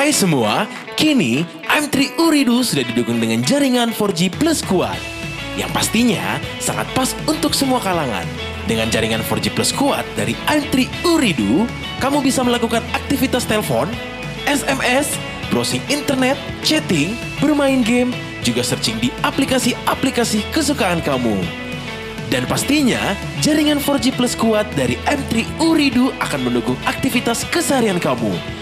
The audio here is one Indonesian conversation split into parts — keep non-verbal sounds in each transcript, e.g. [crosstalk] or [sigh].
Hai semua, kini M3 Uridu sudah didukung dengan jaringan 4G plus kuat. Yang pastinya sangat pas untuk semua kalangan. Dengan jaringan 4G plus kuat dari M3 Uridu, kamu bisa melakukan aktivitas telepon, SMS, browsing internet, chatting, bermain game, juga searching di aplikasi-aplikasi kesukaan kamu. Dan pastinya, jaringan 4G Plus kuat dari M3 Uridu akan mendukung aktivitas keseharian kamu.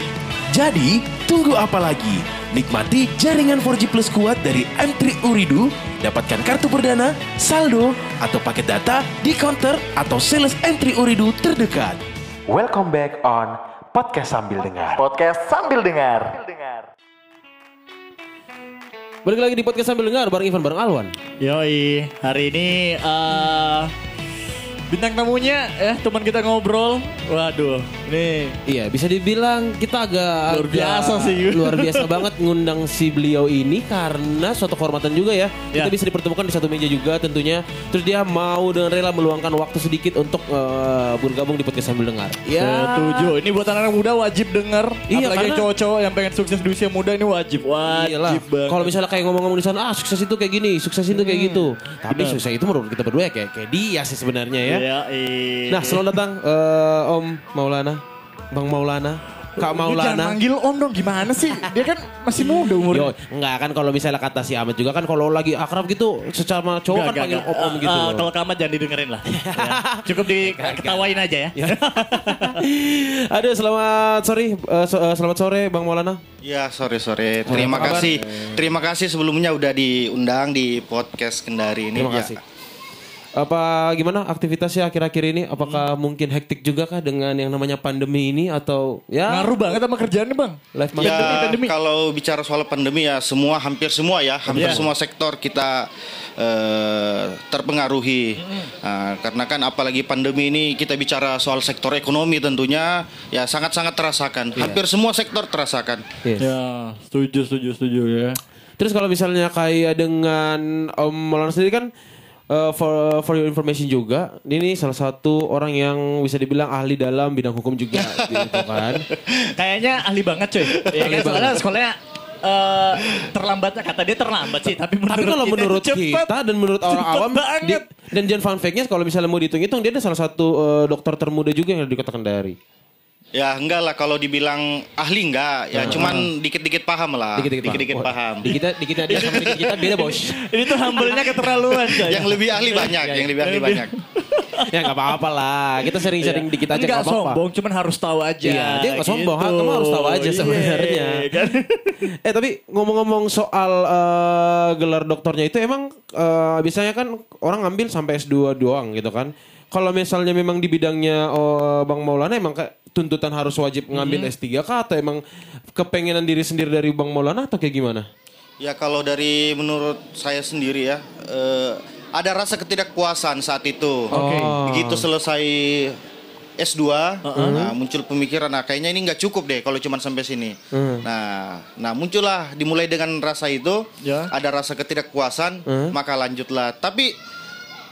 Jadi, tunggu apa lagi? Nikmati jaringan 4G Plus kuat dari M3 Uridu, dapatkan kartu perdana, saldo, atau paket data di counter atau sales M3 Uridu terdekat. Welcome back on Podcast Sambil Dengar. Podcast sambil dengar. Balik lagi di podcast sambil dengar bareng Ivan bareng Alwan. Yoi, hari ini eh bintang tamunya ya teman kita ngobrol. Waduh, ini Iya, bisa dibilang kita agak Luar biasa agak sih. Luar biasa banget ngundang si beliau ini karena suatu kehormatan juga ya. Ya. Kita bisa dipertemukan di satu meja juga tentunya. Terus dia mau dengan rela meluangkan waktu sedikit untuk eh, bergabung di podcast sambil dengar. Ya. setuju. Ini buat anak-anak muda wajib denger. Iya, Apalagi cowok-cowok yang pengen sukses di usia muda ini wajib. Wajib Iyalah. banget. Kalau misalnya kayak ngomong-ngomong di sana, ah sukses itu kayak gini, sukses itu kayak gitu. Tapi benar. sukses itu menurut kita berdua ya kayak kayak dia sih sebenarnya ya. Iya, iya. Nah, selamat datang eh, Om Maulana, Bang Maulana, Kak Lu Jangan Maulana. manggil om dong, gimana sih? Dia kan masih muda umurnya. Yo, enggak kan kalau misalnya kata si Ahmed juga kan kalau lagi akrab gitu secara cowok kan panggil om-om nggak. gitu. Loh. kalau kamat jangan didengerin lah. [laughs] Ya. Cukup diketawain aja ya. [laughs] Aduh, selamat sore, eh, so- eh, selamat sore Bang Maulana. Ya sore sore. Terima apa kabar? kasih. Terima kasih sebelumnya udah diundang di podcast Kendari ini. Terima Ya, kasih. Apa gimana aktivitasnya akhir-akhir ini? Apakah mungkin hektik juga kah dengan yang namanya pandemi ini atau ya Ngaruh banget sama kerjaannya bang. life Ya, pandemi? kalau bicara soal pandemi ya semua hampir semua ya, hampir Iya. semua sektor kita eh, terpengaruhi. Nah, karena kan apalagi pandemi ini kita bicara soal sektor ekonomi tentunya ya sangat-sangat terasakan. Hampir semua sektor terasakan. Yes. Ya, setuju, setuju, setuju ya. Terus kalau misalnya kayak dengan Om Maulana sendiri kan uh, for for your information juga, ini salah satu orang yang bisa dibilang ahli dalam bidang hukum juga [laughs] gitu kan. Kayaknya ahli banget cuy. Ya kan soalnya sekolahnya eh, terlambatnya kata dia terlambat sih, tapi menurut Tapi kalau kita menurut cepet. kita dan menurut orang awam banget. di- dan jangan fun fact-nya kalau misalnya mau dihitung-hitung dia ada salah satu uh, dokter termuda juga yang ada di Kota Kendari. Ya enggak lah kalau dibilang ahli enggak, ya cuman dikit-dikit paham lah. Dikit-dikit paham. paham. Di kita di kita dia sama kita beda bos. [laughs] Ini tuh humble-nya keterlaluan coy. Yang lebih ahli banyak, yang lebih ahli banyak. [laughs] ya nggak apa-apa lah. Kita sering-sering dikit aja Enggak nggak apa-apa. sombong, cuman harus tahu aja. Iya, dia nggak sombong, kamu harus tahu aja Iya, sebenarnya. kan? [laughs] eh tapi ngomong-ngomong soal eh, gelar doktornya itu emang eh, biasanya kan orang ngambil sampai S2 doang gitu kan. Kalau misalnya memang di bidangnya oh, Bang Maulana emang kayak tuntutan harus wajib ngambil Hmm. S3 kah atau emang kepengenan diri sendiri dari Bang Maulana atau kayak gimana? Ya kalau dari menurut saya sendiri ya, eh, ada rasa ketidakpuasan saat itu. Oke. Begitu selesai S2, nah, muncul pemikiran, nah kayaknya ini nggak cukup deh kalau cuma sampai sini. Nah, nah muncullah dimulai dengan rasa itu, Ya. ada rasa ketidakpuasan, maka lanjutlah. Tapi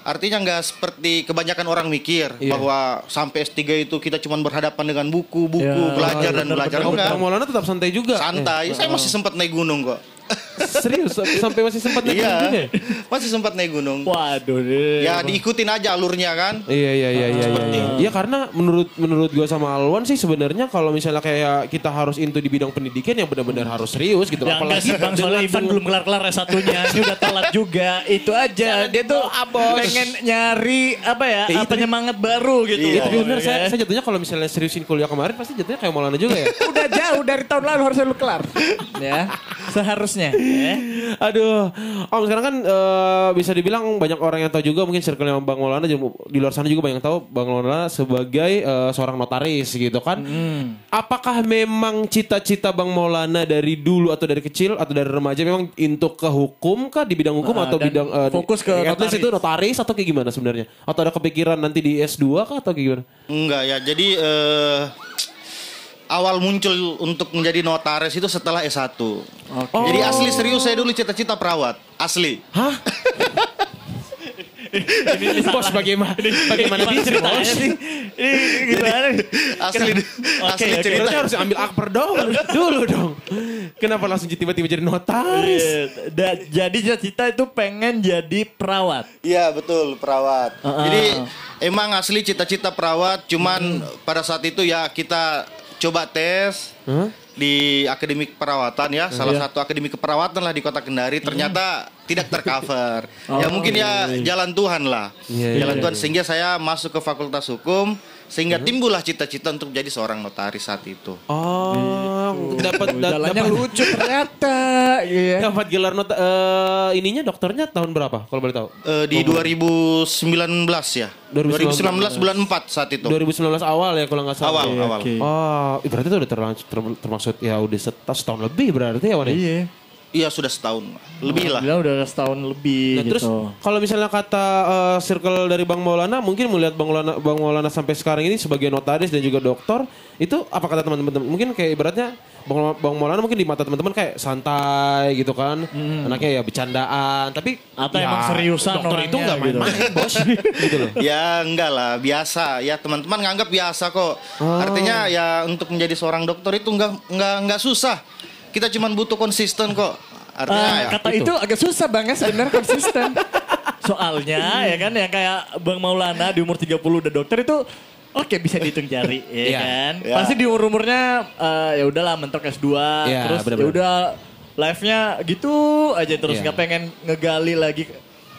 artinya nggak seperti kebanyakan orang mikir Iya. bahwa sampai S3 itu kita cuma berhadapan dengan buku, buku, Ya. belajar dan Benar, belajar enggak. Bang Maulana tetap santai juga. Santai, saya masih sempat naik gunung kok. Eh, serius sampai masih sempat naik gunung Iya, ya? masih sempat naik gunung. Waduh deh. Ya diikutin aja alurnya kan. Iya iya iya iya. Iya Iya, karena menurut menurut gua sama Alwan sih sebenarnya kalau misalnya kayak kita harus into di bidang pendidikan yang benar-benar harus serius gitu. Ya enggak sih Bang, soalnya Ivan belum kelar-kelar S1-nya. [laughs] Ini udah telat juga. Itu aja. Dia tuh pengen nyari apa ya? Ya, apa itu- nyemangat baru gitu. Iya, tapi ya. saya, saya jatuhnya kalau misalnya seriusin kuliah kemarin pasti jatuhnya kayak Maulana juga ya. udah jauh dari tahun lalu harusnya lu kelar. [laughs] ya, seharusnya. Ya. Aduh, Om sekarang kan eh, bisa dibilang banyak orang yang tahu juga mungkin circle yang Bang Maulana di luar sana juga banyak yang tahu Bang Maulana sebagai eh, seorang notaris gitu kan. Apakah memang cita-cita Bang Maulana dari dulu atau dari kecil atau dari remaja memang into ke hukum kah di bidang hukum Ah, atau dan bidang di- fokus ke at least notaris. itu notaris atau kayak gimana sebenarnya? Atau ada kepikiran nanti di S2 kah atau kayak gimana? Enggak ya. Jadi eh, awal muncul untuk menjadi notaris itu setelah S1. Jadi asli serius saya dulu cita-cita perawat. Asli. Hah? ini Bos bagaimana? Bagaimana bisa ceritanya bos? sih? Ini gimana? Asli asli oke. cerita. Berarti harus ambil akper dong [laughs] dulu dong. Kenapa langsung tiba-tiba jadi notaris? Da- jadi cita-cita itu pengen jadi perawat. Iya betul perawat. Uh-uh. Jadi emang asli cita-cita perawat, cuman pada saat itu ya kita coba tes Hah? di akademik perawatan ya, salah satu akademik keperawatan lah di kota Kendari. Ternyata tidak tercover. [laughs] ya mungkin ya jalan Tuhan lah, Iya, jalan iya, Tuhan sehingga saya masuk ke Fakultas Hukum sehingga timbullah cita-cita untuk jadi seorang notaris saat itu. Oh, dapat da- Jalannya dapat lucu ternyata. Iya. dapat gelar nota eh, ininya dokternya tahun berapa kalau boleh tahu? Eh, di 2019 ya, 2019 2019 bulan 4 saat itu. 2019 awal ya kalau nggak salah. Awal, Iya. awal. oke. Oh, berarti itu udah terlanjut term- termaksud ya udah set- setahun lebih berarti ya Wan ya? Iya. Iya sudah setahun lebih lah. Bilang udah setahun lebih Nah, gitu. terus kalau misalnya kata eh, circle dari Bang Maulana mungkin melihat Bang Maulana Bang Maulana sampai sekarang ini sebagai notaris dan juga dokter itu apa kata teman-teman mungkin kayak ibaratnya Bang, Bang Maulana mungkin di mata teman-teman kayak santai gitu kan anaknya ya bercandaan tapi Atau ya, emang seriusan dokter itu nggak gitu. main-main bos [laughs] gitu loh Ya enggak lah, biasa. Ya teman-teman nganggap biasa kok. Artinya ya untuk menjadi seorang dokter itu enggak enggak enggak susah. Kita cuma butuh konsisten kok. Artinya Ah, ya, kata itu. agak susah bang ya sebenarnya konsisten. [laughs] Soalnya ya kan yang kayak Bang Maulana di umur 30 udah dokter itu Oke bisa dihitung jari ya Iya. kan. Iya. Pasti di umur umurnya ya udahlah mentok S2 Iya, terus ya udah life-nya gitu aja terus Iya. nggak pengen ngegali lagi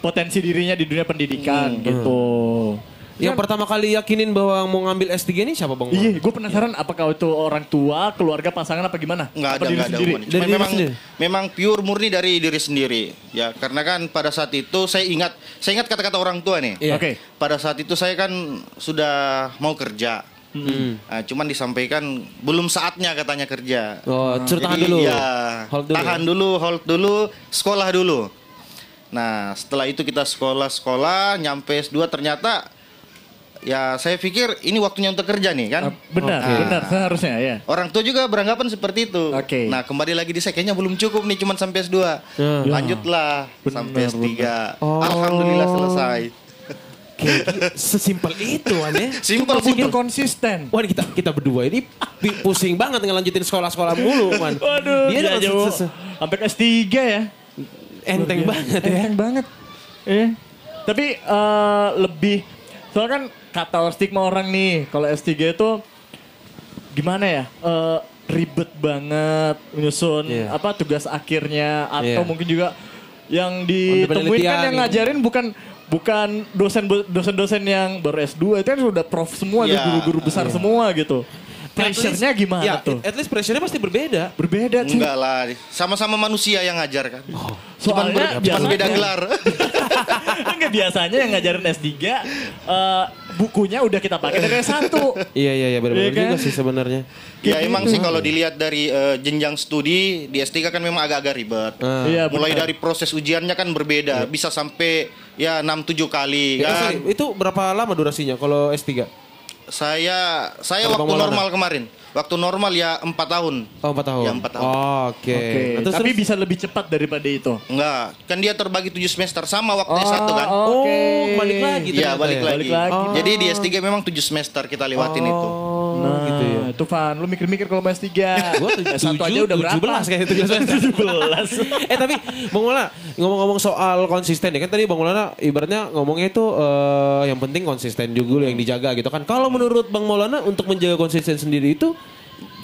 potensi dirinya di dunia pendidikan gitu. Yang pertama kali yakinin bahwa mau ngambil S3 ini siapa Bang Iya, gue penasaran apakah itu orang tua, keluarga, pasangan apa gimana? enggak apa ada enggak ada hubungannya. Dari memang sendiri? memang pure murni dari diri sendiri. Ya, karena kan pada saat itu saya ingat saya ingat kata-kata orang tua nih. Iya. Oke. Pada saat itu saya kan sudah mau kerja. Nah, cuman disampaikan belum saatnya katanya kerja. Oh, suruh tahan Jadi, dulu. Ya, Hold dulu. tahan ya? dulu, hold dulu, sekolah dulu. Nah, setelah itu kita sekolah-sekolah, nyampe S2 ternyata ya saya pikir ini waktunya untuk kerja nih kan. Ah, Benar, Oke. benar seharusnya ya. Orang tua juga beranggapan seperti itu. Oke. Nah, kembali lagi di saya kayaknya belum cukup nih cuman sampai S2. Ya. Lanjutlah sampai S3. Oh. Alhamdulillah selesai. Kayak sesimpel itu Wan ya [laughs] Simpel Itu simpel. konsisten. Wah kita kita berdua ini pusing banget ngelanjutin sekolah-sekolah mulu man. Waduh, dia tuh jauh. Sampai ke S3 ya. enteng banget ya. Enteng banget. Iya. Tapi eh, lebih soalnya kan kata stigma orang nih kalau S3 itu gimana ya? Eh, ribet banget menyusun Iya. apa tugas akhirnya atau Iya. mungkin juga yang ditemuin penelitian kan yang gitu. ngajarin bukan bukan dosen dosen-dosen yang baru S2 itu kan sudah prof semua, Iya. guru-guru besar semua gitu. Pressure-nya gimana ya, tuh? At least pressure-nya pasti berbeda. Berbeda cuy. Enggak lah, sama-sama manusia yang ngajar kan. Oh, Cuman, Soalnya ber- cuman biasanya- beda gelar. [laughs] Enggak biasanya yang ngajarin S3 eh, bukunya udah kita pakai dari S1. [laughs] Iya iya iya benar-benar Iya kan? juga sih sebenarnya. ya emang sih kalau dilihat dari eh, jenjang studi di S3 kan memang agak-agak ribet. Ah. Iya, Mulai benar. dari proses ujiannya kan berbeda, bisa sampai ya 6 7 kali Ya, kan. sorry, itu berapa lama durasinya kalau S3? Saya saya waktu Maulana? normal kemarin. Waktu normal ya 4 tahun. Oh, 4 tahun. Ya, empat tahun. Oh, Oke. Oke, Nah, terus- tapi terus- bisa lebih cepat daripada itu. Enggak, kan dia terbagi 7 semester sama waktu Oh, S1 kan. oh. Oke. Oh, balik lagi Iya, balik ya? lagi. Balik lagi. Jadi di S3 memang 7 semester kita lewatin itu. Oh, Nah, gitu ya. itu Van, lu mikir-mikir kalau mau [laughs] S3. Gua S1 aja udah berapa? 17 kayak itu 17. [laughs] [laughs] eh tapi Bang Maulana ngomong-ngomong soal konsisten ya kan tadi Bang Maulana ibaratnya ngomongnya itu eh, yang penting konsisten juga yang dijaga gitu kan. Kalau menurut Bang Maulana untuk menjaga konsisten sendiri itu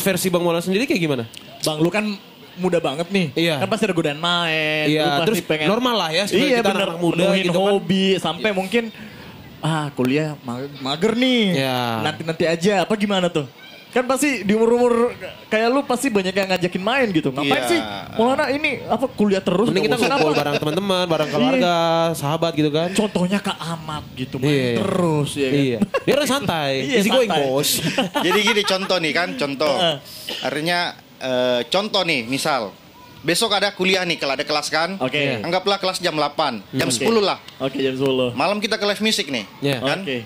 versi Bang Maulana sendiri kayak gimana? Bang, lu kan muda banget nih. Iya. Kan pasti ada godaan main. Iya, lu pasti terus pengen normal lah ya, Iya, kita bener. anak muda gitu kan. hobi sampai mungkin ah kuliah ma- mager nih. Iya. Nanti-nanti aja. Apa gimana tuh? Kan pasti di umur-umur kayak lu pasti banyak yang ngajakin main gitu. Ngapain Iya. sih? Maulana ini apa kuliah terus? Mending kita ngumpul apa? bareng teman-teman, bareng keluarga, sahabat gitu kan. Contohnya Kak Amat gitu main Iya. terus ya kan. Iya. Dia orang santai. Iya, Easy going santai. bos. [laughs] Jadi gini contoh nih kan, contoh. Artinya eh, contoh nih, misal besok ada kuliah nih, kalau ada kelas kan. Oke. Anggaplah kelas jam 8, jam Oke. 10 lah. Oke jam 10. Malam kita ke live music nih. Iya. Kan? Oke.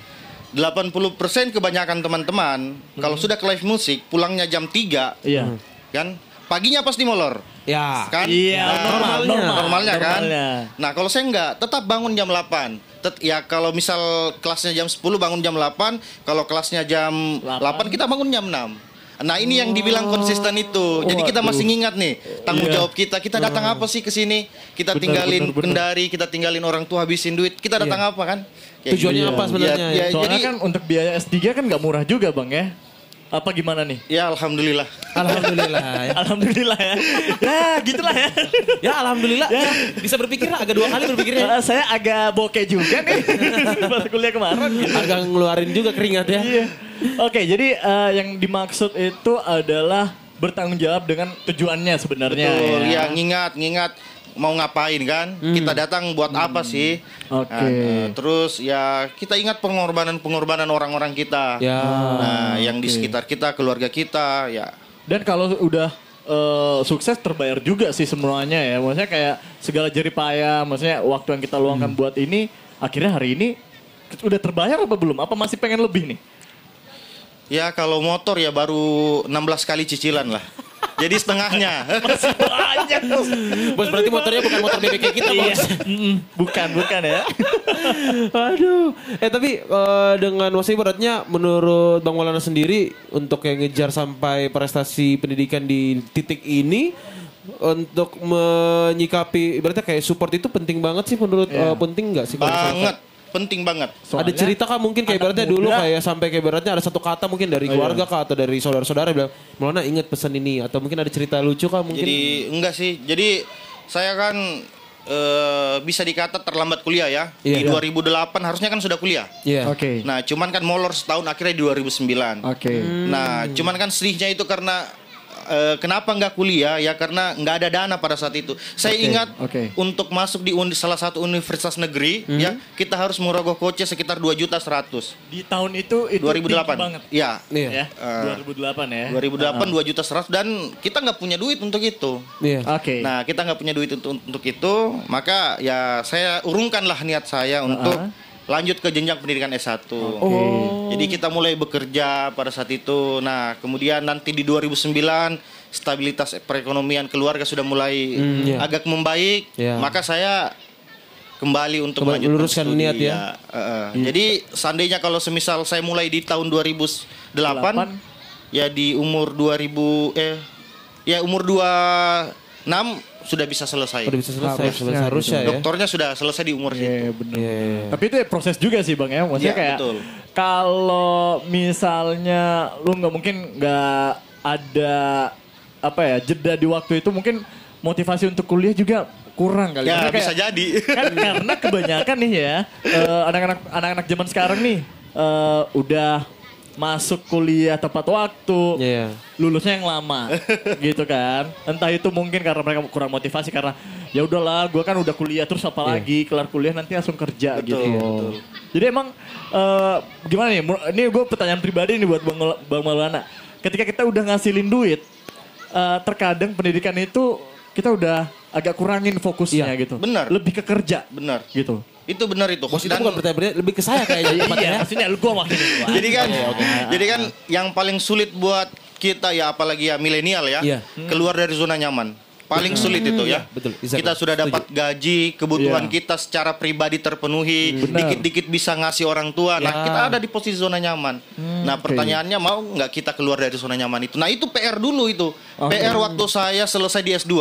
80% kebanyakan teman-teman kalau sudah ke live musik pulangnya jam 3 Iya. kan paginya pasti molor. Ya. Kan? Iya, Nah, normal, normal, normalnya kan. normalnya. Nah, kalau saya enggak, tetap bangun jam 8. Tet- ya kalau misal kelasnya jam 10 bangun jam 8, kalau kelasnya jam 8, kita bangun jam 6. Nah, ini yang dibilang konsisten itu. Jadi kita Waduh. masih ngingat nih tanggung Iya. jawab kita. Kita datang apa sih ke sini? Kita Benar, tinggalin benar, benar. kendari, kita tinggalin orang tua habisin duit. Kita datang apa kan? Kayak Tujuannya gitu. apa sebenarnya? Ya, ya, Soalnya jadi kan untuk biaya S3 kan nggak murah juga bang ya. Apa gimana nih? ya alhamdulillah. Alhamdulillah [laughs] ya. Alhamdulillah ya. ya gitulah ya. Ya alhamdulillah. Ya. Bisa berpikir agak dua kali berpikirnya. Eh, saya agak bokeh juga nih. [laughs] Pas kuliah kemarin. agak ngeluarin juga keringat ya. Iya. Oke, jadi eh, yang dimaksud itu adalah bertanggung jawab dengan tujuannya sebenarnya. Betul, ya. ya ngingat, ngingat mau ngapain kan? Kita datang buat apa sih? Hmm. Oke. Nah, eh, terus ya kita ingat pengorbanan-pengorbanan orang-orang kita. Ya. Nah, yang di sekitar kita, keluarga kita, ya. Dan kalau udah eh, sukses terbayar juga sih semuanya ya. Maksudnya kayak segala jerih payah, maksudnya waktu yang kita luangkan buat ini, akhirnya hari ini udah terbayar apa belum? Apa masih pengen lebih nih? Ya kalau motor ya baru 16 kali cicilan lah. Jadi setengahnya. [laughs] Banyak tuh. Bos berarti motornya bukan motor bebek kayak kita, Iya. Bos. Bukan, bukan ya. [laughs] Aduh. Eh tapi eh, dengan maksudnya ibaratnya menurut Bang Maulana sendiri untuk yang ngejar sampai prestasi pendidikan di titik ini untuk menyikapi ibaratnya kayak support itu penting banget sih menurut Iya. eh, penting nggak sih banget, penting banget. ada Soalnya cerita kah mungkin kayak ibaratnya dulu muda- kayak sampai kayak ibaratnya ada satu kata mungkin dari Oh, keluarga iya. kah atau dari saudara-saudara bilang Maulana ingat pesan ini atau mungkin ada cerita lucu kah mungkin Jadi enggak sih. Jadi saya kan eh, bisa dikata terlambat kuliah ya. Iya. Di 2008 harusnya kan sudah kuliah. Iya. Oke. Nah, cuman kan molor setahun akhirnya di 2009. Oke. Nah, cuman kan sedihnya itu karena eh, kenapa nggak kuliah ya karena nggak ada dana pada saat itu. Saya Oke, ingat oke. untuk masuk di salah satu universitas negeri ya kita harus merogoh kocek sekitar 2 juta 100. Di tahun itu itu 2008. tinggi banget. Iya. Iya. Ya, Eh, 2008 ya. 2008 2 juta 100 dan kita nggak punya duit untuk itu. Iya. Oke. Nah, kita nggak punya duit untuk untuk itu, maka ya saya urungkanlah niat saya untuk lanjut ke jenjang pendidikan S1. Oh. Jadi kita mulai bekerja pada saat itu. Nah, kemudian nanti di 2009 stabilitas perekonomian keluarga sudah mulai iya. agak membaik, Iya. maka saya kembali untuk Kembali melanjutkan meluruskan studi, niat ya. eh, eh. Jadi seandainya kalau semisal saya mulai di tahun 2008 Delapan. ya di umur 2000 eh ya umur 26 sudah bisa selesai. Udah bisa selesai Harusnya selesai harusnya ya. Dokternya sudah selesai di umur itu. bener. Iya, iya, iya. Tapi itu ya proses juga sih bang ya, maksudnya Iya, kayak betul. kalau misalnya lu nggak mungkin nggak ada apa ya jeda di waktu itu mungkin motivasi untuk kuliah juga kurang kali. Ya Karena kayak- bisa jadi. [laughs] kan karena kebanyakan nih ya eh, anak-anak anak-anak zaman sekarang nih eh, udah masuk kuliah tepat waktu Iya. lulusnya yang lama [laughs] gitu kan entah itu mungkin karena mereka kurang motivasi karena ya udahlah gue kan udah kuliah terus apa lagi kelar kuliah nanti langsung kerja Betul, gitu betul. jadi emang eh, gimana nih ini gue pertanyaan pribadi nih buat bang bang Maulana ketika kita udah ngasilin duit eh, terkadang pendidikan itu kita udah agak kurangin fokusnya Iya, gitu benar. lebih ke kerja Benar. gitu Itu benar itu. Bos itu Dan- bukan bertanya lebih ke saya kayaknya [laughs] iya ya. maksudnya lu gue makin [laughs] jadi kan jadi kan yang paling sulit buat kita ya apalagi ya milenial ya Iya. keluar dari zona nyaman paling sulit itu ya betul. Exactly. kita sudah Setuju. dapat gaji kebutuhan Iya. kita secara pribadi terpenuhi dikit-dikit bisa ngasih orang tua nah Ya. kita ada di posisi zona nyaman nah oke. pertanyaannya mau nggak kita keluar dari zona nyaman itu nah itu PR dulu itu Oke. PR waktu saya selesai di S2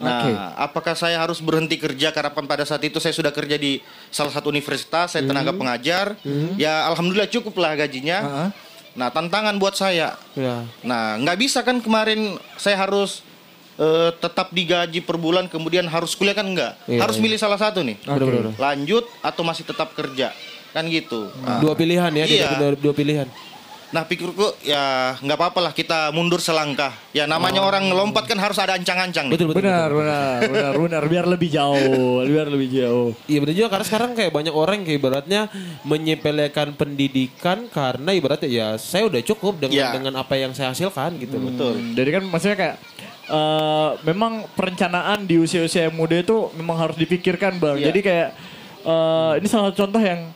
Nah, Oke. apakah saya harus berhenti kerja karena pada saat itu saya sudah kerja di salah satu universitas, saya tenaga pengajar. Ya alhamdulillah cukup lah gajinya. Heeh. Nah, tantangan buat saya. Ya. Nah, nggak bisa kan kemarin saya harus eh, tetap digaji per bulan kemudian harus kuliah kan enggak. Iya, harus iya. milih salah satu nih. Bener-bener. Lanjut atau masih tetap kerja. Kan gitu. Nah, Dua pilihan ya, Iya. dua, dua pilihan. Nah pikirku ya nggak apa-apa lah kita mundur selangkah. Ya namanya orang ngelompat kan harus ada ancang-ancang. Betul betul. benar betul. benar benar benar biar lebih jauh biar lebih jauh Iya benar juga karena sekarang kayak banyak orang yang kayak ibaratnya menyepelekan pendidikan karena ibaratnya ya saya udah cukup dengan Ya. dengan apa yang saya hasilkan gitu. Betul. Hmm, jadi kan maksudnya kayak eh, memang perencanaan di usia-usia yang muda itu memang harus dipikirkan bang. Iya. Jadi kayak eh, ini salah satu contoh yang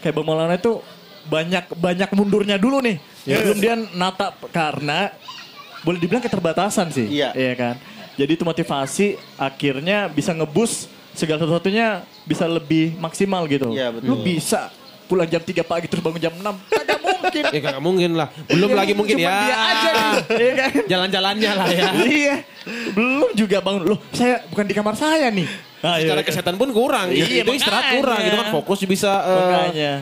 kayak bang Maulana itu banyak banyak mundurnya dulu nih. Sebelum dia nata karena boleh dibilang keterbatasan sih. Iya. kan. Jadi itu motivasi akhirnya bisa ngebus segala sesuatunya bisa lebih maksimal gitu. Iya, betul. Lu bisa pulang jam 3 pagi terus bangun jam 6. Kagak [laughs] mungkin. Ya kagak mungkin lah. Belum Ya, lagi mungkin cuma ya. dia aja. Iya kan? [laughs] Jalan-jalannya lah ya. iya. Belum juga bangun. Loh, saya bukan di kamar saya nih. Ah, iya, Secara kan? kesehatan pun kurang. Iya, itu istirahat kurang. Itu kan fokus bisa. eh, Makanya.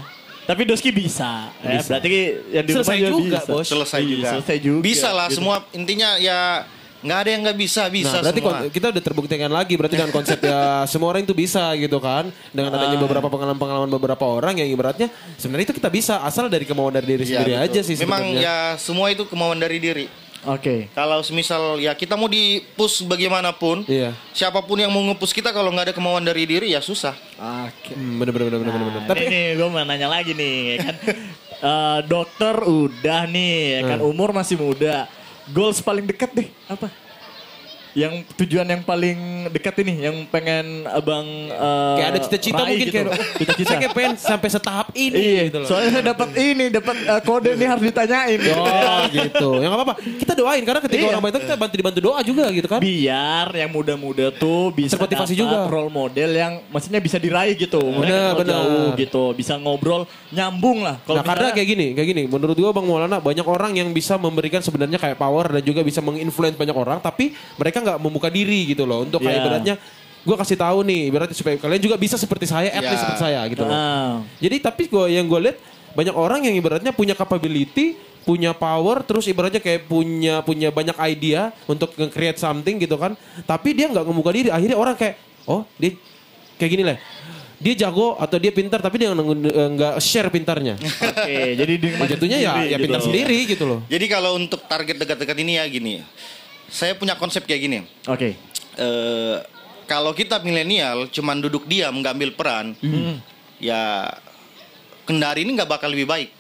Tapi Doski bisa. Ya, Bisa. berarti yang di Selesai juga, bisa. Bos. selesai Iya, juga. Selesai juga. Bisa lah gitu. semua intinya ya nggak ada yang nggak bisa bisa Nah, berarti semua. kon- kita udah terbuktikan lagi berarti dengan konsep ya [laughs] semua orang itu bisa gitu kan. Dengan adanya Ah. beberapa pengalaman-pengalaman beberapa orang yang ibaratnya sebenarnya itu kita bisa asal dari kemauan dari diri Iya, sendiri betul. aja sih Memang ya semua itu kemauan dari diri. Oke. Kalau semisal ya kita mau di-push bagaimanapun, Iya. siapa pun yang mau nge-push kita kalau nggak ada kemauan dari diri ya susah. Oke. Hmm, bener bener bener bener bener. bener. Tapi ini gue mau nanya lagi nih ya kan. [laughs] Eh, dokter udah nih ya kan Hmm. umur masih muda. Goals paling dekat deh apa? Yang tujuan yang paling dekat ini yang pengen abang eh, kayak ada cita-cita mungkin gitu. kayak cita-cita. saya kayak pengen sampai setahap ini Iya, gitu loh. soalnya saya dapat ini, dapat eh, kode ini harus ditanyain. Oh gitu. Ya nggak apa-apa. Kita doain karena ketika Iya. orang bantu kita bantu dibantu doa juga gitu kan. Biar yang muda-muda tuh bisa Termotivasi dapat juga. role model yang maksudnya bisa diraih gitu. Umurnya Benar, benar. jauh gitu, bisa ngobrol nyambung lah. Kalau Nah karena kayak gini, kayak gini. Menurut gua Bang Maulana banyak orang yang bisa memberikan sebenarnya kayak power dan juga bisa menginfluence banyak orang, tapi mereka nggak membuka diri gitu loh untuk kayak Iya. ibaratnya gua kasih tahu nih, ibaratnya supaya kalian juga bisa seperti saya, at Iya. least seperti saya gitu loh. Ah. Jadi tapi gua yang gue lihat banyak orang yang ibaratnya punya capability, punya power, terus ibaratnya kayak punya punya banyak idea untuk nge-create something gitu kan. Tapi dia nggak ngebuka diri. Akhirnya orang kayak, oh dia kayak gini lah. Dia jago atau dia pintar tapi dia nggak nggak share pintarnya. [laughs] Oke, jadi di Nah, jatuhnya ya ya gitu. pintar sendiri gitu loh. Jadi kalau untuk target dekat-dekat ini ya gini. Saya punya konsep kayak gini. Oke. Eh kalau kita milenial cuman duduk diam nggak ambil peran, Hmm. ya kendari ini nggak bakal lebih baik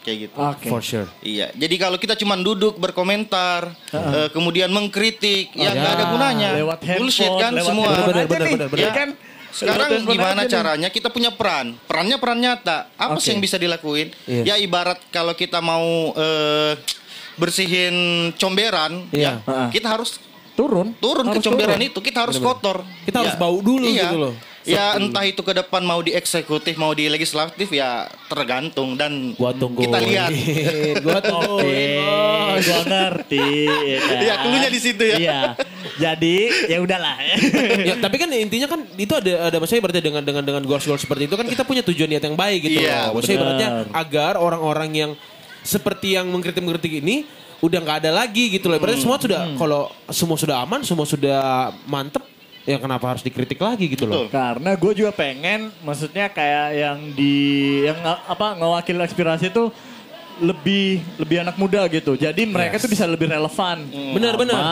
kayak gitu. Oke. For sure. Iya, jadi kalau kita cuman duduk berkomentar, eh, kemudian mengkritik, ya nggak ada Ya, gunanya. Lewat Bullshit kan lewat semua. Benar, aja benar, nih, benar, ya kan? Sekarang Lewat gimana nih. caranya kita punya peran? Perannya peran nyata. Apa Oke. sih yang bisa dilakuin? Iya. Ya ibarat kalau kita mau eh, bersihin comberan, Iya. ya Ah. kita harus Turun. turun ke Harus comberan turun. itu, kita harus kotor. Kita harus Ya. bau dulu Iya. gitu loh. Ya entah itu ke depan mau di eksekutif mau di legislatif ya tergantung dan Gua tunggu. kita lihat. [laughs] gua tunggu. [laughs] Oke, gua ngerti. ya? Iya, cluenya di situ ya. Iya. Jadi ya udahlah. [laughs] ya, tapi kan intinya kan itu ada ada maksudnya berarti dengan dengan dengan goals goals seperti itu kan kita punya tujuan niat yang baik gitu Iya, loh. Maksudnya ibaratnya agar orang-orang yang seperti yang mengkritik-mengkritik ini udah nggak ada lagi gitu loh. Berarti semua sudah kalau semua sudah aman, semua sudah mantep, ya kenapa harus dikritik lagi gitu loh. Karena gue juga pengen, maksudnya kayak yang di yang apa ngewakil aspirasi itu lebih lebih anak muda gitu. Jadi mereka Yes. tuh bisa lebih relevan. Benar, Sama benar.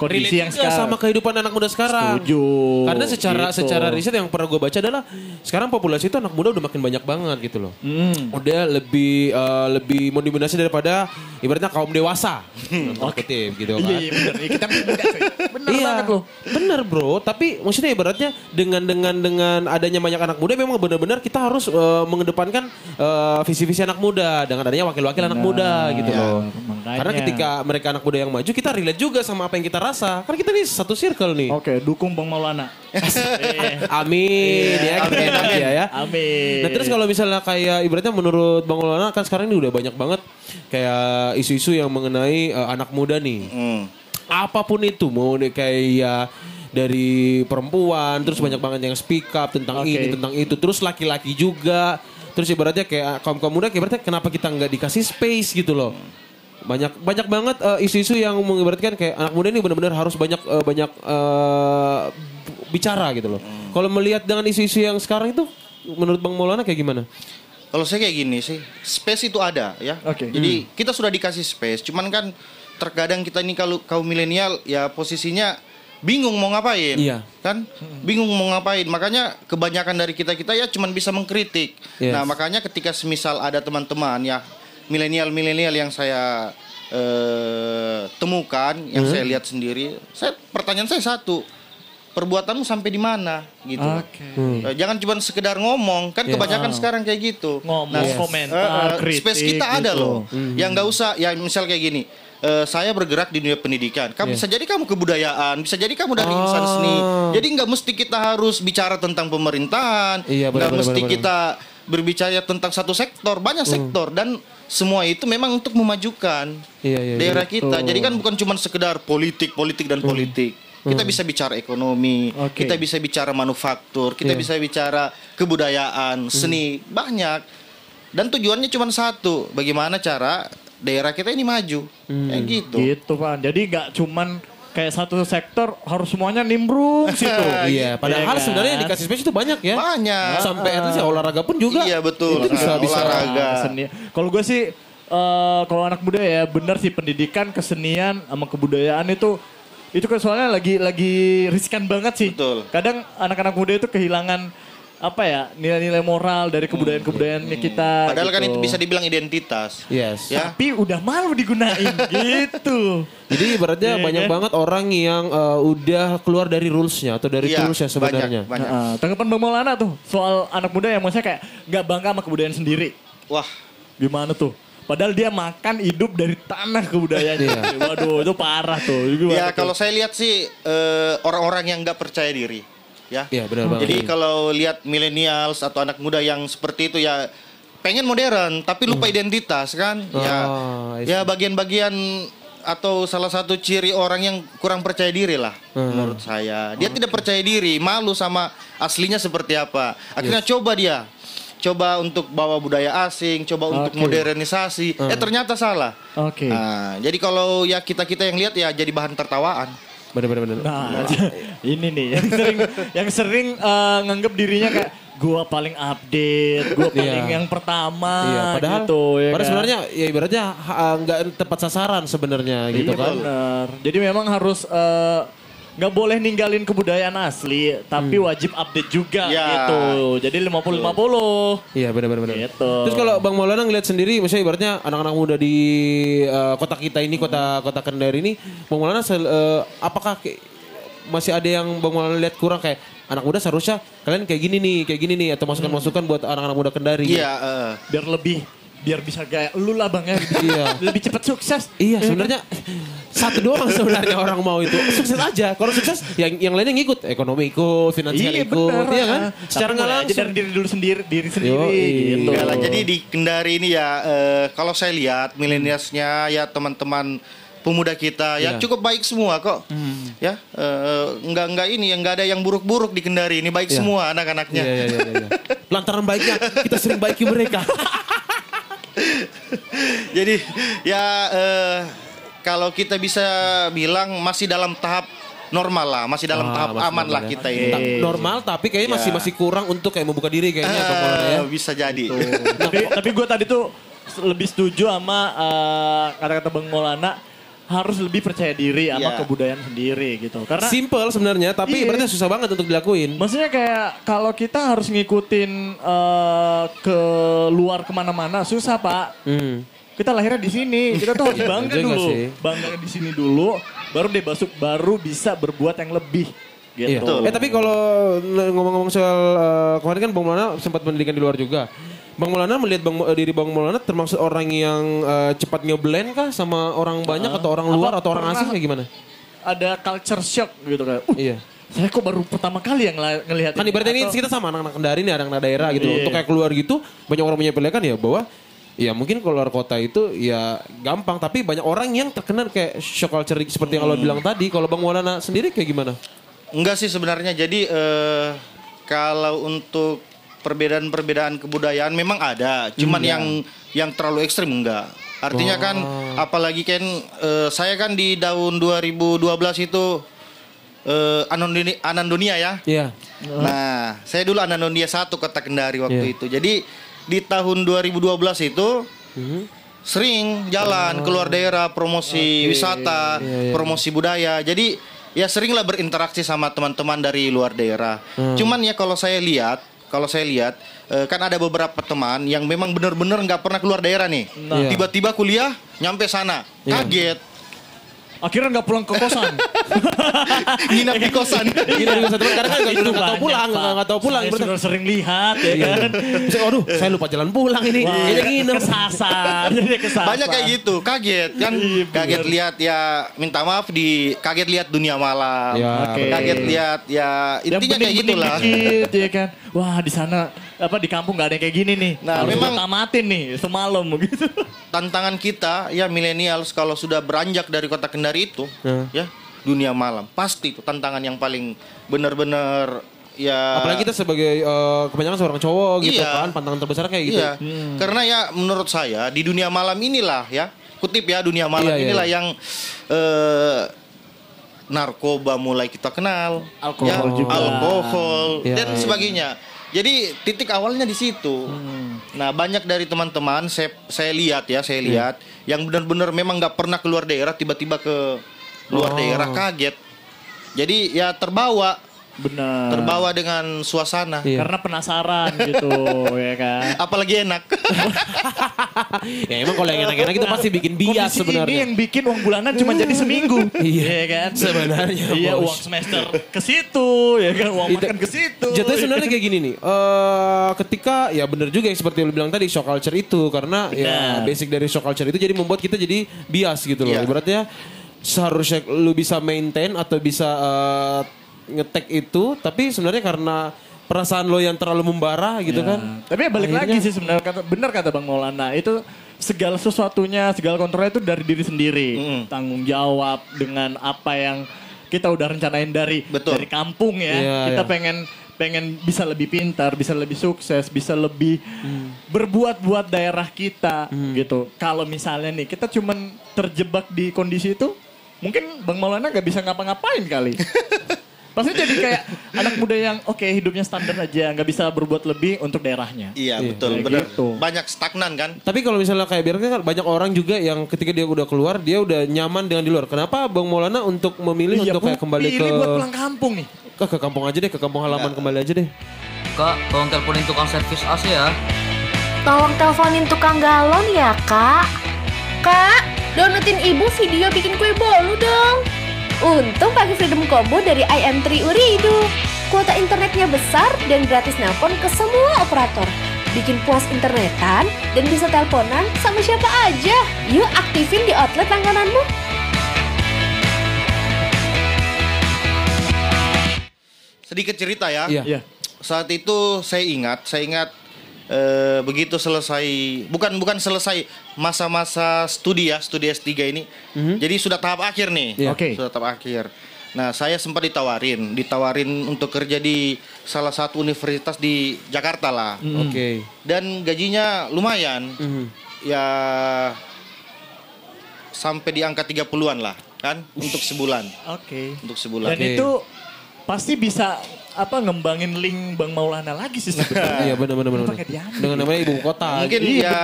Kondisi Relate yang juga sekarang. sama kehidupan anak muda sekarang. Setuju, Karena secara gitu. secara riset yang pernah gue baca adalah sekarang populasi itu anak muda udah makin banyak banget gitu loh. Hmm. Udah lebih eh, lebih mendominasi daripada ibaratnya kaum dewasa. Tanda kutip gitu kan. Iya, iya bener. Iya, Kita masih muda cuy. [laughs] Bener iya, banget loh. bener bro. Tapi maksudnya ibaratnya dengan dengan dengan adanya banyak anak muda memang benar-benar kita harus eh, mengedepankan eh, visi-visi anak muda dengan adanya wakil-wakil anak muda gitu Ya, loh. makanya. Karena ketika mereka anak muda yang maju kita relate juga sama apa yang kita rasa. Karena kita nih satu circle nih. Oke, dukung Bang Maulana. [laughs] Iya. Amin ya, Amin, kita amin. ya. ya. Amin. Nah terus kalau misalnya kayak ibaratnya menurut Bang Maulana kan sekarang ini udah banyak banget kayak isu-isu yang mengenai eh, anak muda nih. Hmm. Apa pun itu mau nih kayak dari perempuan terus banyak banget yang speak up tentang Oke. ini tentang itu terus laki-laki juga terus ibaratnya kayak kaum kaum muda kayak ibaratnya kenapa kita nggak dikasih space gitu loh banyak banyak banget eh, isu-isu yang mengibaratkan kayak anak muda ini benar-benar harus banyak eh, banyak eh, bicara gitu loh kalau melihat dengan isu-isu yang sekarang itu menurut bang Maulana kayak gimana Kalau saya kayak gini sih, space itu ada ya. Oke. Jadi kita sudah dikasih space, cuman kan terkadang kita ini kalau kaum milenial ya posisinya bingung mau ngapain. Iya. Kan? Bingung mau ngapain. Makanya kebanyakan dari kita-kita ya cuman bisa mengkritik. Yes. Nah, makanya ketika semisal ada teman-teman ya milenial-milenial yang saya eh, temukan, yang Hmm. saya lihat sendiri, saya pertanyaan saya satu. Perbuatanmu sampai di mana gitu. Oke. Eh, Jangan cuma sekedar ngomong, kan Iya. kebanyakan sekarang kayak gitu. Ngomong, Nah, komentar, eh, eh, kritik space kita ada gitu. loh. Yang nggak usah, ya misal kayak gini. eh, saya bergerak di dunia pendidikan. Kamu bisa jadi kamu kebudayaan, bisa jadi kamu dari Oh. insan seni. Jadi nggak mesti kita harus bicara tentang pemerintahan, Iya, nggak benar, benar, mesti benar, kita berbicara tentang satu sektor, banyak Hmm. sektor dan semua itu memang untuk memajukan Iya, iya, daerah Gitu. kita. Jadi kan bukan cuma sekedar politik, politik dan politik. Kita bisa bicara ekonomi, Oke. kita bisa bicara manufaktur, kita Iya. bisa bicara kebudayaan, seni, banyak. Dan tujuannya cuma satu, bagaimana cara daerah kita ini maju. Kayak gitu. Gitu Pan. Jadi nggak cuman kayak satu sektor harus semuanya nimbrung situ. [laughs] Iya, padahal Iya kan? sebenarnya yang dikasih space itu banyak ya. Banyak. Sampai at least ya olahraga pun juga. Iya betul. Itu bisa bisa olahraga. Seni. Kalau gue sih eh, kalau anak muda ya bener sih pendidikan, kesenian sama kebudayaan itu itu kan soalnya lagi lagi riskan banget sih. Betul. Kadang anak-anak muda itu kehilangan apa ya nilai-nilai moral dari kebudayaan-kebudayaannya kita. Padahal kan gitu. itu bisa dibilang identitas. Yes. Ya. Tapi udah malu digunain [laughs] gitu. Jadi ibaratnya Iya, banyak kan? banget orang yang uh, udah keluar dari rulesnya atau dari Iya, toolsnya sebenarnya. Banyak, banyak. Nah, tanggapan Bang Maulana tuh soal anak muda yang maksudnya kayak nggak bangga sama kebudayaan sendiri. Wah, Gimana tuh? Padahal dia makan hidup dari tanah kebudayaannya. Waduh, itu parah tuh. Gimana ya kalau saya lihat sih eh, orang-orang yang nggak percaya diri, ya. Iya, benar banget. Jadi kalau lihat millennials atau anak muda yang seperti itu ya pengen modern tapi lupa identitas kan? Ya, Oh, see. ya bagian-bagian atau salah satu ciri orang yang kurang percaya diri lah menurut saya. Dia tidak percaya diri, malu sama aslinya seperti apa. Akhirnya coba dia coba untuk bawa budaya asing, coba untuk Oke. modernisasi. Eh ternyata salah. Oke. Nah, jadi kalau ya kita-kita yang lihat ya jadi bahan tertawaan. Benar. Nah, [laughs] ini nih yang sering yang sering eh, nganggep dirinya kayak gua paling update, gua paling Iya. yang pertama Iya, padahal gitu ya. padahal kan? sebenarnya ya ibaratnya ha- nggak tepat sasaran sebenarnya gitu Iya, kan. bener. Jadi memang harus eh, nggak boleh ninggalin kebudayaan asli, tapi Hmm. wajib update juga Ya. gitu. Jadi 50-50. Iya benar benar benar. Gitu. Terus kalau Bang Maulana ngeliat sendiri, misalnya ibaratnya anak-anak muda di eh, kota kita ini, kota kota Kendari ini, Bang Maulana sel- eh, apakah masih ada yang Bang Maulana lihat kurang kayak anak muda seharusnya kalian kayak gini nih, kayak gini nih atau masukan-masukan buat anak-anak muda Kendari. Iya, eh. Biar lebih biar bisa kayak lu lah Bang ya. Iya. lebih cepat sukses. Iya sebenarnya satu doang [laughs] sebenarnya orang mau itu sukses aja. Kalau sukses yang yang lainnya ngikut, ekonomi ikut, finansial Iya ikut, benar. iya kan? Tapi Secara nggak langsung. dari diri dulu sendiri, diri sendiri Yoi. gitu. Enggak lah, jadi di Kendari ini ya eh, kalau saya lihat milenialsnya ya teman-teman pemuda kita ya Iya. cukup baik semua kok. Ya, eh, enggak enggak ini yang enggak ada yang buruk-buruk di Kendari ini baik Iya. semua anak-anaknya. Iya, iya, iya, iya. Lantaran baiknya kita sering baiki mereka. [laughs] Jadi ya eh, kalau kita bisa bilang masih dalam tahap normal lah, masih dalam Ah, tahap masih aman lah ya. kita. Tak- normal tapi kayaknya masih Ya. masih kurang untuk kayak membuka diri kayaknya ya. Eh, bisa jadi. [laughs] tapi tapi gue tadi tuh lebih setuju sama eh, kata-kata Bang Maulana harus lebih percaya diri sama Iya. kebudayaan sendiri gitu. Karena Simple sebenarnya tapi Iya. ibaratnya susah banget untuk dilakuin. maksudnya kayak kalau kita harus ngikutin eh, ke luar ke mana-mana susah pak. Hmm. Kita lahirnya di sini, kita tuh harus [laughs] bangga Juga dulu, bangga di sini dulu, baru deh masuk, baru bisa berbuat yang lebih. Iya. Gitu. Eh tapi kalau ngomong-ngomong soal eh, kemarin kan Bang Maulana sempat pendidikan di luar juga. Bang Maulana melihat bang, eh, diri Bang Maulana termasuk orang yang eh, cepat ngeblend kah sama orang banyak atau orang luar atau orang asing kayak gimana? Ada culture shock gitu kayak. "Uh, Iya. Saya kok baru pertama kali yang ngel- ngelihat Kan ibaratnya ini Atau- kita sama anak-anak Kendari nih, anak-anak daerah gitu. Iya. Untuk kayak keluar gitu, banyak orang punya pilihan ya bahwa ya mungkin keluar kota itu ya gampang, tapi banyak orang yang terkena kayak shock culture seperti yang lo Hmm. bilang tadi. Kalau Bang Maulana sendiri kayak gimana? Enggak sih sebenarnya. Jadi eh, kalau untuk perbedaan-perbedaan kebudayaan memang ada, cuman yang yang terlalu ekstrim enggak. Artinya kan apalagi kan eh, saya kan di tahun 2012 itu eh, Anandoni- Anandonia ya. Iya. Nah, saya dulu Anandonia satu kota Kendari waktu Iya. itu. Jadi di tahun 2012 itu sering jalan keluar daerah promosi wisata, promosi budaya. Jadi ya seringlah berinteraksi sama teman-teman dari luar daerah. Cuman ya kalau saya lihat, kalau saya lihat eh, kan ada beberapa teman yang memang benar-benar nggak pernah keluar daerah nih. Iya. Tiba-tiba kuliah nyampe sana, Iya. kaget. Akhirnya nggak pulang ke kosan. [laughs] Nginap di kosan. Gila juga satu karena kan nggak tahu pulang, nggak tahu pulang. Saya sudah sering lihat ya Iya. kan. Saya, Aduh, saya lupa jalan pulang ini. Jadi nginep. kesasar. [laughs] Jadi kesasar. Banyak kayak gitu, kaget kan, Iya, kaget lihat ya minta maaf di kaget lihat dunia malam, Ya, Oke. kaget lihat ya Yang intinya kayak gitulah. ya kan. Wah di sana apa di kampung nggak ada yang kayak gini nih. Nah, Harus memang- tamatin nih semalam [laughs] gitu. Tantangan kita ya milenials kalau sudah beranjak dari kota Kendari itu, Hmm. ya dunia malam pasti itu tantangan yang paling benar-benar ya. Apalagi kita sebagai eh, kebanyakan seorang cowok gitu Iya. kan, pantangan terbesar kayak gitu. Iya, karena ya menurut saya di dunia malam inilah ya, kutip ya dunia malam Iya, iya, inilah iya. yang eh, narkoba mulai kita kenal, Alkohol ya, juga. alkohol Iya, dan iya. sebagainya. Jadi titik awalnya di situ. Nah banyak dari teman-teman saya saya lihat ya, saya lihat yang benar-benar memang nggak pernah keluar daerah tiba-tiba ke luar Oh. daerah kaget. Jadi ya terbawa, Benar. terbawa dengan suasana. Iya. Karena penasaran gitu [laughs] ya kan. Apalagi enak. [laughs] ya emang kalau yang enak-enak itu pasti bikin bias Kondisi ini sebenarnya. yang bikin uang bulanan cuma jadi seminggu. [laughs] Iya. kan? Sebenarnya, Iya uang semester ke situ ya kan uang Itu- makan ke situ. Jatuhnya sebenarnya kayak gini nih. eh ketika ya bener juga yang seperti yang lu bilang tadi shock culture itu karena ya Benar. basic dari shock culture itu jadi membuat kita jadi bias gitu loh. Iya. Ibaratnya seharusnya lu bisa maintain atau bisa eh, ngetek itu tapi sebenarnya karena perasaan lo yang terlalu membara gitu Ya. kan. Tapi ya balik Akhirnya- lagi sih sebenarnya kata benar kata Bang Maulana itu segala sesuatunya segala kontrolnya itu dari diri sendiri. Mm. Tanggung jawab dengan apa yang kita udah rencanain dari Betul. dari kampung ya. Iya, kita iya. pengen pengen bisa lebih pintar, bisa lebih sukses, bisa lebih berbuat buat daerah kita gitu. Kalau misalnya nih kita cuman terjebak di kondisi itu, mungkin Bang Maulana nggak bisa ngapa-ngapain kali. [laughs] Pasti jadi kayak anak muda yang oke hidupnya standar aja, nggak bisa berbuat lebih untuk daerahnya. Iya Iya, betul benar. gitu. Banyak stagnan kan? Tapi kalau misalnya kayak biarkan kan banyak orang juga yang ketika dia udah keluar dia udah nyaman dengan di luar. Kenapa Bang Maulana untuk memilih Iya, untuk kayak kembali ke buat pulang kampung nih. ke, ke kampung aja deh, ke kampung halaman kembali aja deh. Kak, tolong teleponin tukang servis AC ya. Tolong teleponin tukang galon ya, Kak. Kak, downloadin ibu video bikin kue bolu dong. Untung pakai Freedom Combo dari IM3 Uridu. Kuota internetnya besar dan gratis nelpon ke semua operator. Bikin puas internetan dan bisa teleponan sama siapa aja. Yuk aktifin di outlet langgananmu. Sedikit cerita ya. Iya. Iya. Saat itu saya ingat, saya ingat eh, begitu selesai bukan bukan selesai masa-masa studi ya, studi S3 ini. Jadi sudah tahap akhir nih. Iya. Oke. Sudah tahap akhir. Nah, saya sempat ditawarin, ditawarin untuk kerja di salah satu universitas di Jakarta lah. Oke. Dan gajinya lumayan. Mhm. Ya sampai di angka 30-an lah, kan? Untuk sebulan. Oke. Untuk sebulan. Dan Oke. itu pasti bisa apa ngembangin link Bang Maulana lagi sih [laughs] sebenarnya. Iya benar benar benar. Pakai diambil. Dengan namanya ibu kota. Mungkin Iya, ya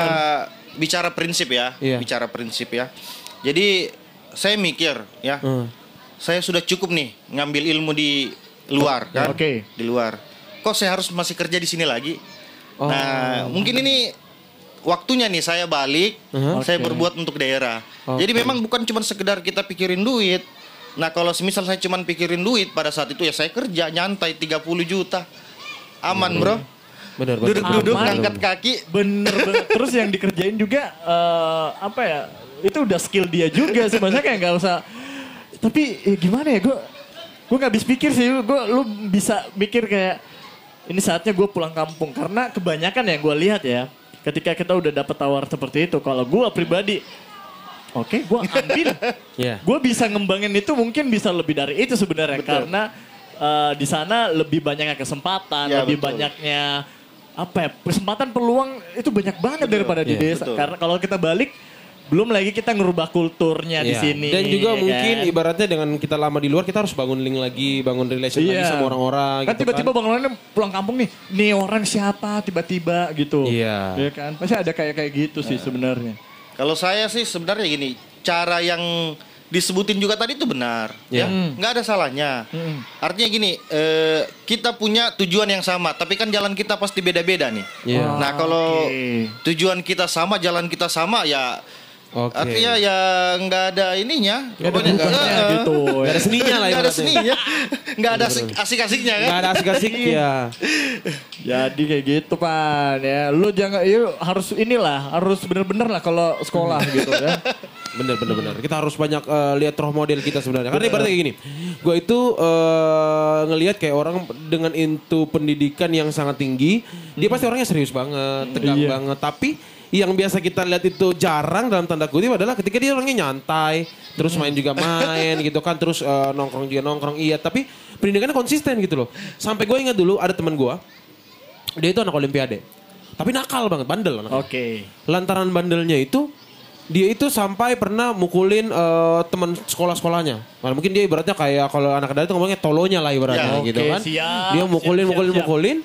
bicara prinsip ya, Iya. bicara prinsip ya. Jadi saya mikir ya, Hmm. saya sudah cukup nih ngambil ilmu di luar kan, Oke. di luar. Kok saya harus masih kerja di sini lagi? Oh. Nah, mungkin ini waktunya nih saya balik, Uh-huh. saya Oke. berbuat untuk daerah. Oke. Jadi memang bukan cuma sekedar kita pikirin duit. Nah, kalau semisal saya cuma pikirin duit pada saat itu ya saya kerja nyantai 30 juta. Aman, Bro. Benar benar. Duduk-duduk Aman. ngangkat kaki Bener banget. [laughs] Terus yang dikerjain juga eh, apa ya? Itu udah skill dia juga sih. Maksudnya kayak nggak usah. Tapi ya gimana ya gue? Gue nggak habis pikir sih. Gue lu bisa mikir kayak ini saatnya gue pulang kampung karena kebanyakan yang gue lihat ya. Ketika kita udah dapet tawar seperti itu, kalau gue pribadi, oke, gue ambil. [laughs] Iya. Gue bisa ngembangin itu mungkin bisa lebih dari itu sebenarnya karena eh, di sana lebih banyaknya kesempatan, Ya, lebih betul. banyaknya apa ya kesempatan peluang itu banyak banget daripada di Iya, desa. betul. Karena kalau kita balik belum lagi kita ngerubah kulturnya di Iya. sini. Dan juga ya mungkin kan? ibaratnya dengan kita lama di luar kita harus bangun link lagi, bangun relation lagi Iya. sama orang-orang kan gitu tiba-tiba kan. Bang Lana pulang kampung nih, nih orang siapa tiba-tiba gitu. Iya. Iya kan? Pasti ada kayak kayak gitu sih sebenarnya. Kalau saya sih sebenarnya gini, cara yang disebutin juga tadi itu benar, Iya. ya, nggak ada salahnya. Hmm. Artinya gini, eh, kita punya tujuan yang sama, tapi kan jalan kita pasti beda-beda nih. Iya. Nah kalau Oke. tujuan kita sama, jalan kita sama, ya Oke. Artinya ya nggak ada ininya. Nggak ada bukannya eh, gitu. [laughs] Gak ada seninya lah nggak ada seninya. Nggak ada asik, asik-asiknya kan. Gak ada asik-asik [laughs] ya. Jadi kayak gitu pan ya. Lu jangan ya harus inilah harus bener-bener lah kalau sekolah gitu ya. Bener bener bener. Kita harus banyak eh, lihat role model kita sebenarnya. Karena ibaratnya kayak gini. Gue itu eh, ngelihat kayak orang dengan into pendidikan yang sangat tinggi, dia pasti orangnya serius banget, tegang Iya. banget. Tapi yang biasa kita lihat itu jarang dalam tanda kutip adalah ketika dia orangnya nyantai, terus main juga main gitu kan, terus eh, nongkrong juga nongkrong iya. Tapi pendidikannya konsisten gitu loh. Sampai gue ingat dulu ada teman gue, dia itu anak olimpiade. Tapi nakal banget, bandel Oke. lantaran bandelnya itu dia itu sampai pernah mukulin eh, teman sekolah-sekolahnya. Nah, mungkin dia ibaratnya kayak kalau anak dari itu ngomongnya tolonya lah ibaratnya Ya, gitu oke, kan. siap, dia mukulin, siap, mukulin, siap, siap. mukulin.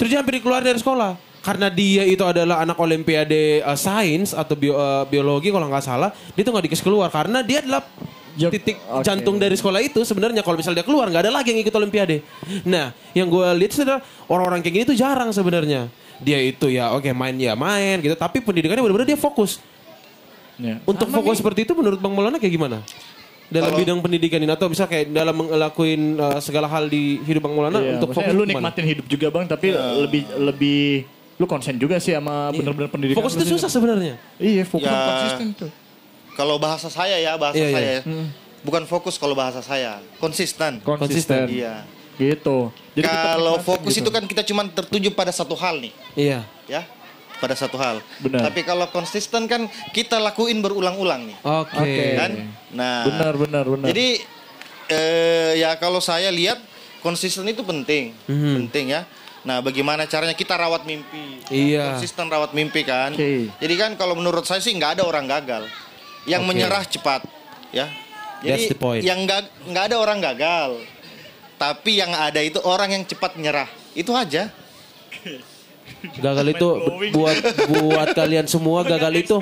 Terus dia hampir keluar dari sekolah. Karena dia itu adalah anak olimpiade eh, sains atau bio- eh, biologi kalau nggak salah, dia tuh nggak dikasih keluar karena dia adalah Ya, titik oke. jantung dari sekolah itu sebenarnya kalau misalnya dia keluar nggak ada lagi yang ikut olimpiade. Nah, yang gue lihat adalah orang-orang kayak gini tuh jarang sebenarnya. Dia itu ya oke main ya main gitu, tapi pendidikannya benar-benar dia fokus. Ya. Untuk Sama fokus nih. seperti itu menurut Bang Maulana kayak gimana? Dalam Kalau- bidang pendidikan ini atau bisa kayak dalam ngelakuin uh, segala hal di hidup Bang Maulana Iya, untuk fokus lu nikmatin hidup juga bang, tapi lebih lebih lu konsen juga sih sama bener-bener pendidikan. Fokus itu susah sebenarnya. Iya, fokus Ya. konsisten tuh. Kalau bahasa saya ya, bahasa Iya, iya. saya. Bukan fokus kalau bahasa saya, konsisten. Konsisten. Iya. Gitu. Jadi Kalau fokus gitu. itu kan kita cuma tertuju pada satu hal nih, Iya. ya. Pada satu hal. Benar. Tapi kalau konsisten kan kita lakuin berulang-ulang nih, Oke. Oke. kan? Nah, benar benar benar. Jadi eh, ya kalau saya lihat konsisten itu penting, Mhm. penting ya. Nah, bagaimana caranya kita rawat mimpi? Iya. Konsisten rawat mimpi kan. Oke. Jadi kan kalau menurut saya sih nggak ada orang gagal. Yang Oke. menyerah cepat, ya. That's the point. yang nggak nggak ada orang gagal. Tapi yang ada itu orang yang cepat menyerah. Itu aja. Gagal itu buat buat kalian semua gagal itu.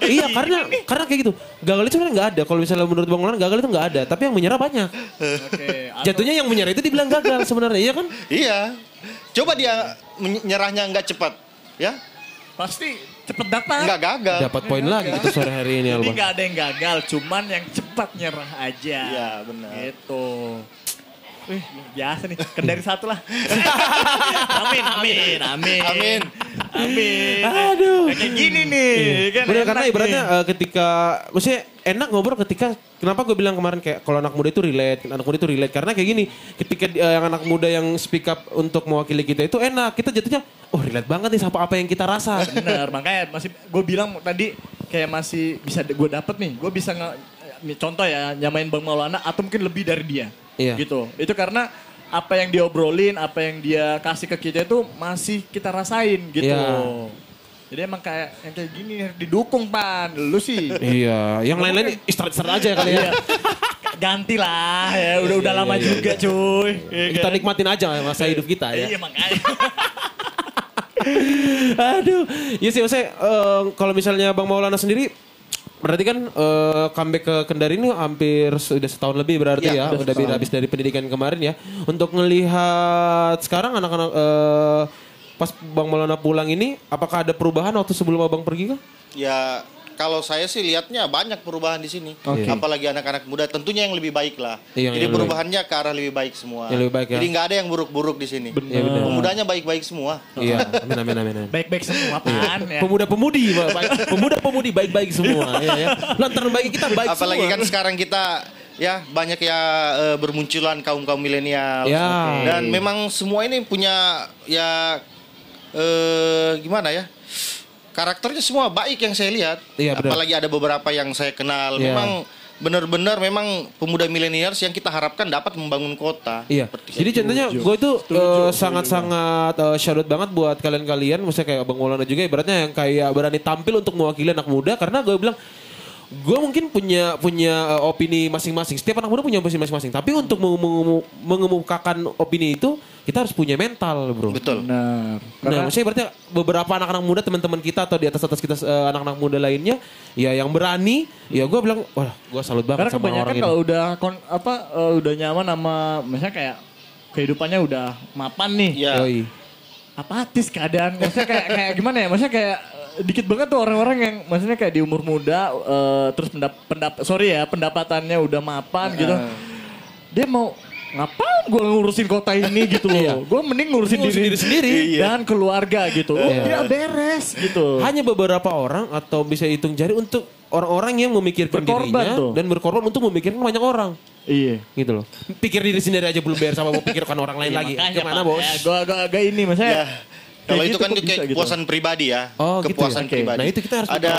Iya karena karena kayak gitu. Gagal itu sebenarnya nggak ada. Kalau misalnya menurut Bang Maulana gagal itu nggak ada. Tapi yang menyerah banyak. Oke. atau- [laughs] Jatuhnya yang menyerah itu dibilang gagal sebenarnya, iya kan? Iya. Coba dia menyerahnya nggak cepat, ya. pasti cepet datang. Nggak gagal. Dapat poin lagi kita sore hari ini Jadi nggak ada yang gagal, cuman yang cepat nyerah aja. Iya, benar. Gitu. Wih, biasa nih. Kendari satu lah. [laughs] amin, amin, amin. Amin. Amin. Aduh. Ya, kayak gini nih. Kan Bener karena nih. ibaratnya eh, ketika maksudnya enak ngobrol ketika kenapa gue bilang kemarin kayak kalau anak muda itu relate, anak muda itu relate karena kayak gini, ketika eh, yang anak muda yang speak up untuk mewakili kita itu enak, kita jatuhnya oh relate banget nih sama apa yang kita rasa. Bener, makanya masih gue bilang tadi kayak masih bisa gue dapet nih. Gue bisa nge, nih, contoh ya nyamain Bang Maulana atau mungkin lebih dari dia. Iya. Gitu. Itu karena apa yang dia obrolin, apa yang dia kasih ke kita itu masih kita rasain gitu. Iya. Jadi emang kayak yang kayak gini didukung pan. Lu sih. iya, yang lain-lain istirahat-istirahat aja kali ya. Iya. Ganti lah ya udah udah lama juga cuy. Iya Kita kan? nikmatin aja masa hidup kita ya. Iya makanya. [laughs] Aduh, iya sih eh, kalau misalnya Bang Maulana sendiri berarti kan eh, comeback ke Kendari ini hampir sudah setahun lebih berarti Iya, ya, udah habis dari pendidikan kemarin ya. Untuk ngelihat sekarang anak-anak eh, pas Bang Maulana pulang ini, apakah ada perubahan waktu sebelum Abang pergi kah? Ya kalau saya sih lihatnya banyak perubahan di sini. Oke. Apalagi anak-anak muda tentunya yang lebih baik lah. Iya, yang Jadi perubahannya ke arah lebih baik semua. Yang lebih baik ya. Jadi nggak ada yang buruk-buruk di sini. Iya, benar. Pemudanya baik-baik semua. Iya, amin amin amin. Baik-baik semua pan ya. Pemuda-pemudi, pemuda-pemudi baik-baik semua ya, ya. Lantaran bagi kita baik Apalagi semua. kan sekarang kita ya banyak ya eh, bermunculan kaum kaum milenial. Ya. Dan memang semua ini punya ya eh gimana ya? Karakternya semua baik yang saya lihat. Iya, benar. Apalagi ada beberapa yang saya kenal. Iya. Memang benar-benar memang pemuda milenials yang kita harapkan dapat membangun kota. Iya. Seperti Jadi contohnya gue itu eh, sangat-sangat eh, shout out banget buat kalian-kalian, maksudnya kayak Bang Maulana juga ibaratnya yang kayak berani tampil untuk mewakili anak muda karena gue bilang gue mungkin punya punya eh, opini masing-masing. Setiap anak muda punya opini masing-masing. Tapi untuk mengemu- mengemukakan opini itu kita harus punya mental, bro. Betul. Benar. Nah, maksudnya berarti beberapa anak-anak muda teman-teman kita atau di atas atas kita eh, anak-anak muda lainnya, ya yang berani, ya gue bilang, wah, gue salut banget Karena sama kebanyakan orang ini. kalau udah kon, apa eh, udah nyaman sama misalnya kayak kehidupannya udah mapan nih. Ya. Yoi. Apatis keadaan. Maksudnya kayak kayak gimana ya? Maksudnya kayak eh, dikit banget tuh orang-orang yang maksudnya kayak di umur muda eh, terus pendap, pendap sorry ya pendapatannya udah mapan gitu. Dia mau ngapain gue ngurusin kota ini gitu loh. gue mending ngurusin, Ngurusin diri, diri sendiri. dan keluarga gitu. Oh, Iya. dia beres gitu. Hanya beberapa orang atau bisa hitung jari untuk orang-orang yang memikirkan Berkorban dirinya tuh. dan berkorban untuk memikirkan banyak orang. Iya. Gitu loh. Pikir diri sendiri aja belum beres sama mau pikirkan orang lain lagi. Gimana bos? Ya, gue agak agak ini maksudnya. Ya. Kalau itu gitu kan kayak gitu. kepuasan pribadi ya. Oh gitu kepuasan ya? Oke. pribadi. Nah itu kita harus ada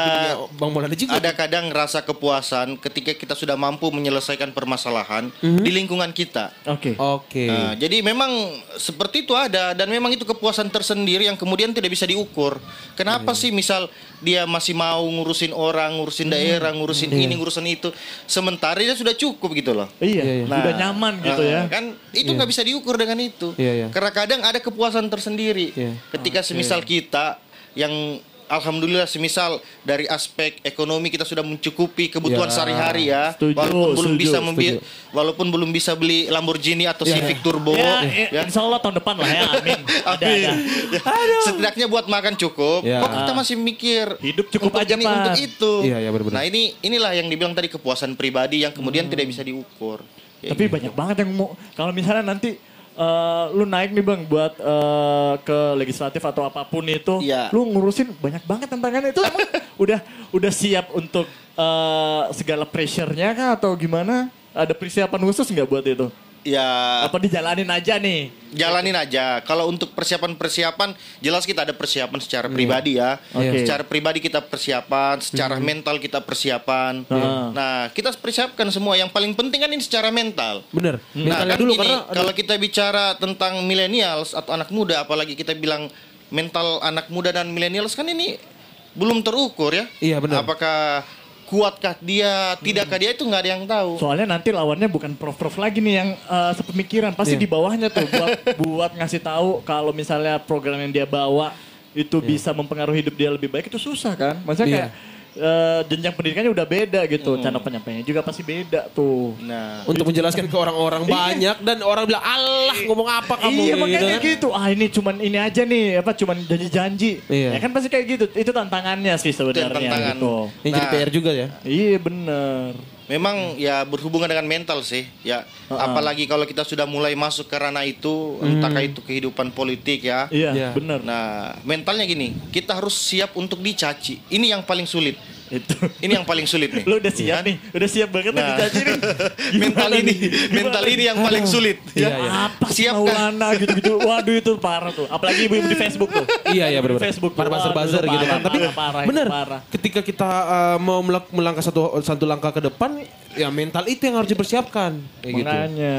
Bang Maulana juga. ada kadang rasa kepuasan ketika kita sudah mampu menyelesaikan permasalahan Mhm. di lingkungan kita. Oke. Oke. Nah, jadi memang seperti itu ada dan memang itu kepuasan tersendiri yang kemudian tidak bisa diukur. Kenapa Iya. sih misal dia masih mau ngurusin orang, ngurusin Hmm. daerah, ngurusin ini, ngurusin itu, sementara dia sudah cukup gitu loh. Iya, Iya, iya. udah nyaman gitu Nah, ya. Kan itu nggak bisa diukur dengan itu. Iya, iya. Karena kadang ada kepuasan tersendiri. Ketika semisal kita yang Alhamdulillah semisal dari aspek ekonomi kita sudah mencukupi kebutuhan Ya. sehari-hari ya. Setuju, walaupun belum setuju, bisa membi- setuju. walaupun belum bisa beli Lamborghini atau Civic Turbo Ya, ya. insya Allah tahun depan lah ya, amin. Ada, [laughs] Amin. ada. Setidaknya buat makan cukup. Ya. Kok kita masih mikir Hidup cukup untuk aja, ini, Pak. untuk itu. Iya, iya, benar-benar. Nah ini inilah yang dibilang tadi kepuasan pribadi yang kemudian tidak bisa diukur. Ya, Tapi banyak banget yang mau kalau misalnya nanti eh, lu naik nih bang buat eh, ke legislatif atau apa pun itu, Iya. lu ngurusin banyak banget tantangannya itu emang [laughs] udah udah siap untuk eh, segala pressure-nya kah atau gimana? Ada persiapan khusus nggak buat itu? Ya Apa dijalanin aja nih? jalanin aja. Kalau untuk persiapan-persiapan, jelas kita ada persiapan secara pribadi ya. Oke. Secara pribadi kita persiapan, secara mental kita persiapan. Ah. Nah, kita persiapkan semua. Yang paling penting kan ini secara mental. Bener. Nah, Mentalnya kan dulu gini, karena kalau kita bicara tentang millennials atau anak muda, apalagi kita bilang mental anak muda dan millennials kan ini belum terukur ya. Iya, benar. Apakah kuatkah dia, tidakkah dia itu nggak ada yang tahu. Soalnya nanti lawannya bukan prof-prof lagi nih yang eh, sepemikiran, pasti Iya. di bawahnya tuh buat [laughs] buat ngasih tahu kalau misalnya program yang dia bawa itu Iya. bisa mempengaruhi hidup dia lebih baik itu susah kan? Maksudnya Iya. kayak eh, jenjang pendidikannya udah beda gitu, cara penyampaiannya juga pasti beda tuh. Nah, untuk menjelaskan ke orang-orang banyak dan orang bilang Allah ngomong apa kamu iya gitu makanya kan. gitu. Ah ini cuman ini aja nih, apa cuman janji-janji. Iya. Ya kan pasti kayak gitu. Itu tantangannya sih sebenarnya tantangan. gitu. Ini jadi Nah. PR juga ya. Iya bener. Memang ya berhubungan dengan mental sih. Ya, apalagi kalau kita sudah mulai masuk ke ranah itu, entahkah itu kehidupan politik ya. Iya Iya. bener. Nah, mentalnya gini, kita harus siap untuk dicaci. Ini yang paling sulit. Itu. Ini yang paling sulit nih. Lu udah siap nih, udah siap banget nih Nah. dicaci nih. [laughs] mental ini, nih? mental ini yang paling sulit. Iya, ya. iya. Apa Siap kan? Maulana gitu-gitu. Waduh itu parah tuh. Apalagi ibu-ibu di Facebook tuh. Iya iya benar. Facebook. Para buzzer buzzer Waduh, gitu kan. Tapi parah, benar. parah. Ketika kita uh, mau melak- melangkah satu satu langkah ke depan, ya mental itu yang harus dipersiapkan. Kayak gitu. Makanya.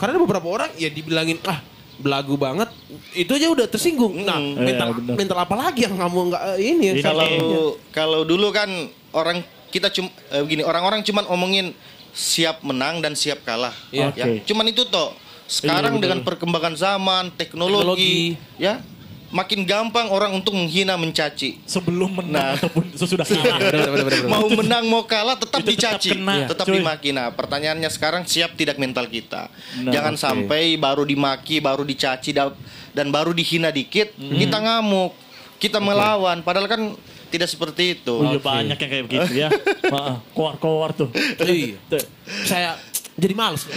Karena ada beberapa orang ya dibilangin ah belagu banget, itu aja udah tersinggung. Nah Hmm. mental Iya, benar. mental apa lagi yang kamu nggak eh, ini? Ini salah- Kalau kalau dulu kan orang kita cuma eh, begini, orang-orang cuman omongin siap menang dan siap kalah. Iya. Ya. Oke. Cuman itu toh. Sekarang Iya, betul. dengan perkembangan zaman, teknologi, ya, makin gampang orang untuk menghina, mencaci. Sebelum menang Nah. ataupun sesudah kalah. [laughs] Benar, benar, benar, benar. Mau menang mau kalah tetap Itu tetap dicaci, kena, tetap cuy. dimaki. Nah, pertanyaannya sekarang siap tidak mental kita. Nah, Jangan oke. sampai baru dimaki, baru dicaci da- dan baru dihina dikit, kita ngamuk, kita melawan. Padahal kan tidak seperti itu. Oh, iya, banyak yang kayak begitu ya. [laughs] Heeh, Keluar-keluar tuh. Iya. Tuh. Saya jadi males. [laughs]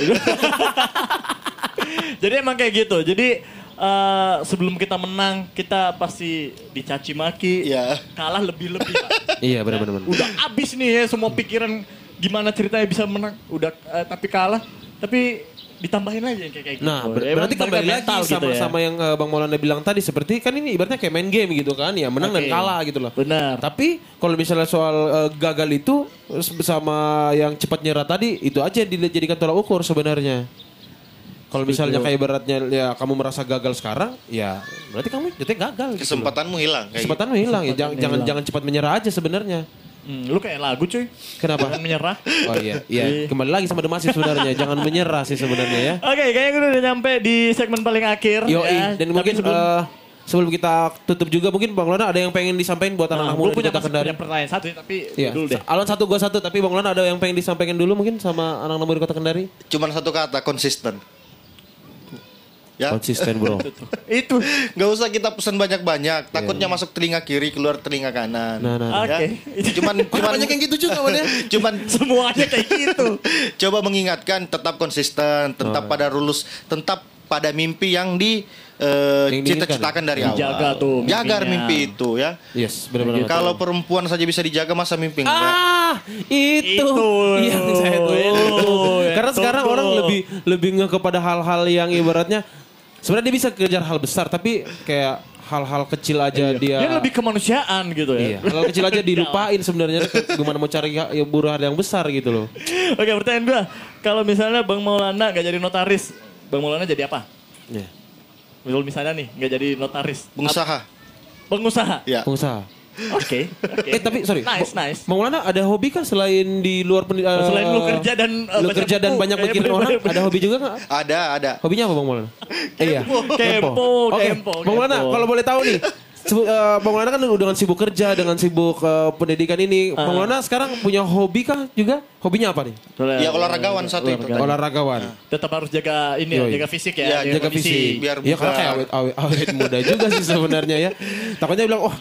Jadi emang kayak gitu. Jadi eh, sebelum kita menang, kita pasti dicaci maki. Iya. Kalah lebih-lebih, [laughs] iya benar benar. benar. Udah abis nih ya semua pikiran gimana ceritanya bisa menang. Udah eh, tapi kalah, tapi ditambahin aja yang kayak kayak gitu. Nah, ber- Ya, berarti kembali ke lagi sama gitu ya. sama yang eh, Bang Maulana bilang tadi seperti kan ini ibaratnya kayak main game gitu kan ya menang dan Oke. kalah gitu loh. Benar. Tapi kalau misalnya soal eh, gagal itu sama yang cepat nyerah tadi itu aja yang dijadikan tolak ukur sebenarnya. Kalau misalnya kayak beratnya ya kamu merasa gagal sekarang, ya berarti kamu jadi gagal. gitu. Kesempatanmu hilang kayak gitu. Kesempatanmu hilang ya. Jangan jangan jangan cepat menyerah aja sebenarnya. Hmm, lu kayak lagu cuy. Kenapa? Jangan menyerah. Oh iya, iya. Kembali lagi sama Demasi sebenarnya. Jangan menyerah sih sebenarnya ya. Oke, kayaknya gue udah nyampe di segmen paling akhir. Yo, ya. dan Tapi mungkin sebelum, eh, sebelum kita tutup juga mungkin Bang Lona ada yang pengen disampaikan buat nah, anak-anak gue muda di punya, Kota Kendari. punya pertanyaan satu sih, tapi Iya. dulu deh. Alon satu gua satu tapi Bang Lona ada yang pengen disampaikan dulu mungkin sama anak-anak muda di Kota Kendari? Cuman satu kata konsisten. Ya. Konsisten bro. [laughs] Itu. Nggak usah kita pesan banyak-banyak. Takutnya masuk telinga kiri keluar telinga kanan. Nah, nah. Oke. Ya. Cuman cuman banyak yang gitu juga ya? [laughs] cuman Semuanya kayak gitu. [laughs] coba mengingatkan tetap konsisten, tetap pada rules, tetap pada mimpi yang di diinginkan cita-citakan dari awal. Dijaga tuh Jaga mimpinya. mimpi itu ya. Yes, benar-benar. Kalau perempuan saja bisa dijaga masa mimpi enggak? Ah, itu, Itu. yang saya tuh. Itu. Karena Itu sekarang orang lebih lebih nge kepada hal-hal yang ibaratnya sebenarnya dia bisa kejar hal besar tapi kayak hal-hal kecil aja dia. Dia lebih kemanusiaan gitu ya. Iya, hal kecil aja [laughs] dilupain sebenarnya gimana mau cari ya, buruh yang besar gitu loh. Oke pertanyaan gua, kalau misalnya Bang Maulana gak jadi notaris, Bang Maulana jadi apa? Iya. Misal misalnya nih gak jadi notaris, Pengusaha. Pengusaha. Ya. Pengusaha. Oke, oke. Eh tapi sorry. Nice, nice. Bang Maulana ada hobi kan selain di luar pendidikan? Selain lu kerja dan, uh, lu kerja dan banyak mikirin orang, [laughs] ada hobi juga nggak? Ada, ada. Hobinya apa Bang Maulana? Eh, iya. Kempo, Oke, kempo, Bang Maulana, kempo. kalau boleh tahu nih, sebu- eh, Bang Maulana kan dengan sibuk kerja, dengan sibuk eh, pendidikan ini, Ah. Bang Maulana sekarang punya hobi kah juga? Hobinya apa nih? Soalnya- Ya olahragawan satu itu. Olahraga. tadi. Olahragawan. Tetap harus jaga ini ya, Yoi. jaga fisik ya. Ya, Jaga kondisi. fisik. biar Iya karena bugar. kayak awet, awet, awet muda juga sih sebenarnya ya. Takutnya bilang, oh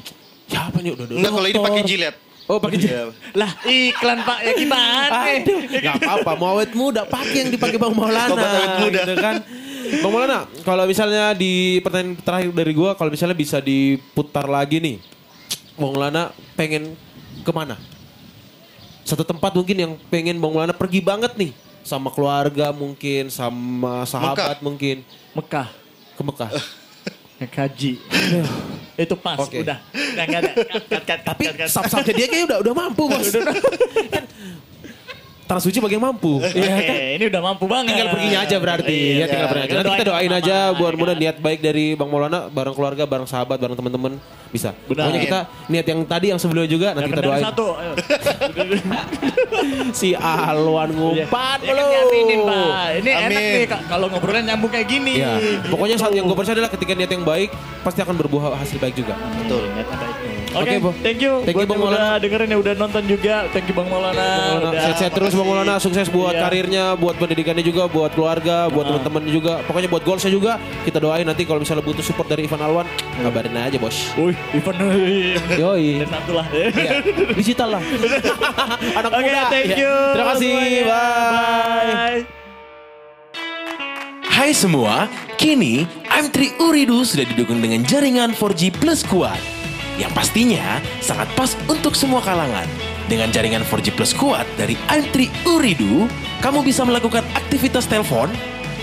siapa nih udah Enggak kalau ini pakai jilet. Oh pakai jilet. Iya. Lah iklan pak ya gimana? Aduh, gak apa-apa. Mau awet muda, pakai yang dipakai Bang Maulana. Awet muda. Gitu kan. Bang Maulana, kalau misalnya di pertanyaan terakhir dari gua, kalau misalnya bisa diputar lagi nih, Bang Maulana pengen ke mana? Satu tempat mungkin yang pengen Bang Maulana pergi banget nih, sama keluarga mungkin, sama sahabat mungkin, Mekah, ke Mekah. Naik haji. Itu pas, Oke. udah. Nggak ada. Cut, cut, cut, Tapi sub-subnya dia kayaknya udah udah mampu bos. kan [laughs] Tanah suci bagi yang mampu. [laughs] Iya kan? ini udah mampu banget. Tinggal perginya aja berarti. Iya, ya tinggal pergi aja. Nanti kita doain aja buat mudah niat. baik dari Bang Maulana, bareng keluarga, bareng sahabat, bareng teman-teman bisa. Benar. Pokoknya kita niat yang tadi yang sebelumnya juga nanti kita doain. satu. [laughs] Si Alwan ngumpat Ya kan Pak. Ini enak Amin. nih Kak, kalau ngobrolnya nyambung kayak gini. Iya. Pokoknya saat yang gue percaya adalah ketika niat yang baik pasti akan berbuah hasil baik juga. Betul. Oke, Oke, Bo. thank you. Thank you, Bang yang udah Maulana. dengerin ya udah nonton juga. Thank you Bang Maulana. Maulana, Sehat-sehat terus Bang Maulana, sukses buat Iya. karirnya, buat pendidikannya juga, buat keluarga, buat teman-teman juga. Pokoknya buat goalsnya juga. Kita doain nanti kalau misalnya butuh support dari Ivan Alwan, kabarin aja bos. Wih, Ivan Yoi. [laughs] Dan satu lah. Iya, digital lah. [laughs] Anak Oke, muda. thank Iya. you. Terima kasih. semuanya. Bye. Bye. Hai semua, kini M3 Uridu sudah didukung dengan jaringan 4G Plus kuat. Yang pastinya sangat pas untuk semua kalangan. Dengan jaringan 4G Plus kuat dari M3 Uridu, kamu bisa melakukan aktivitas telepon,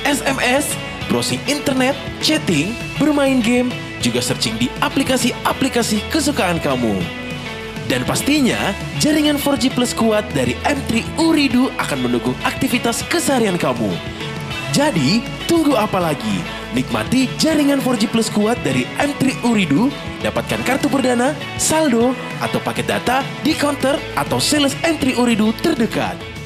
SMS, browsing internet, chatting, bermain game, juga searching di aplikasi-aplikasi kesukaan kamu. Dan pastinya, jaringan 4G Plus kuat dari M3 Uridu akan mendukung aktivitas keseharian kamu. Jadi, tunggu apa lagi? Nikmati jaringan 4G Plus kuat dari M3 Uridu, dapatkan kartu perdana, saldo, atau paket data di counter atau sales M3 Uridu terdekat.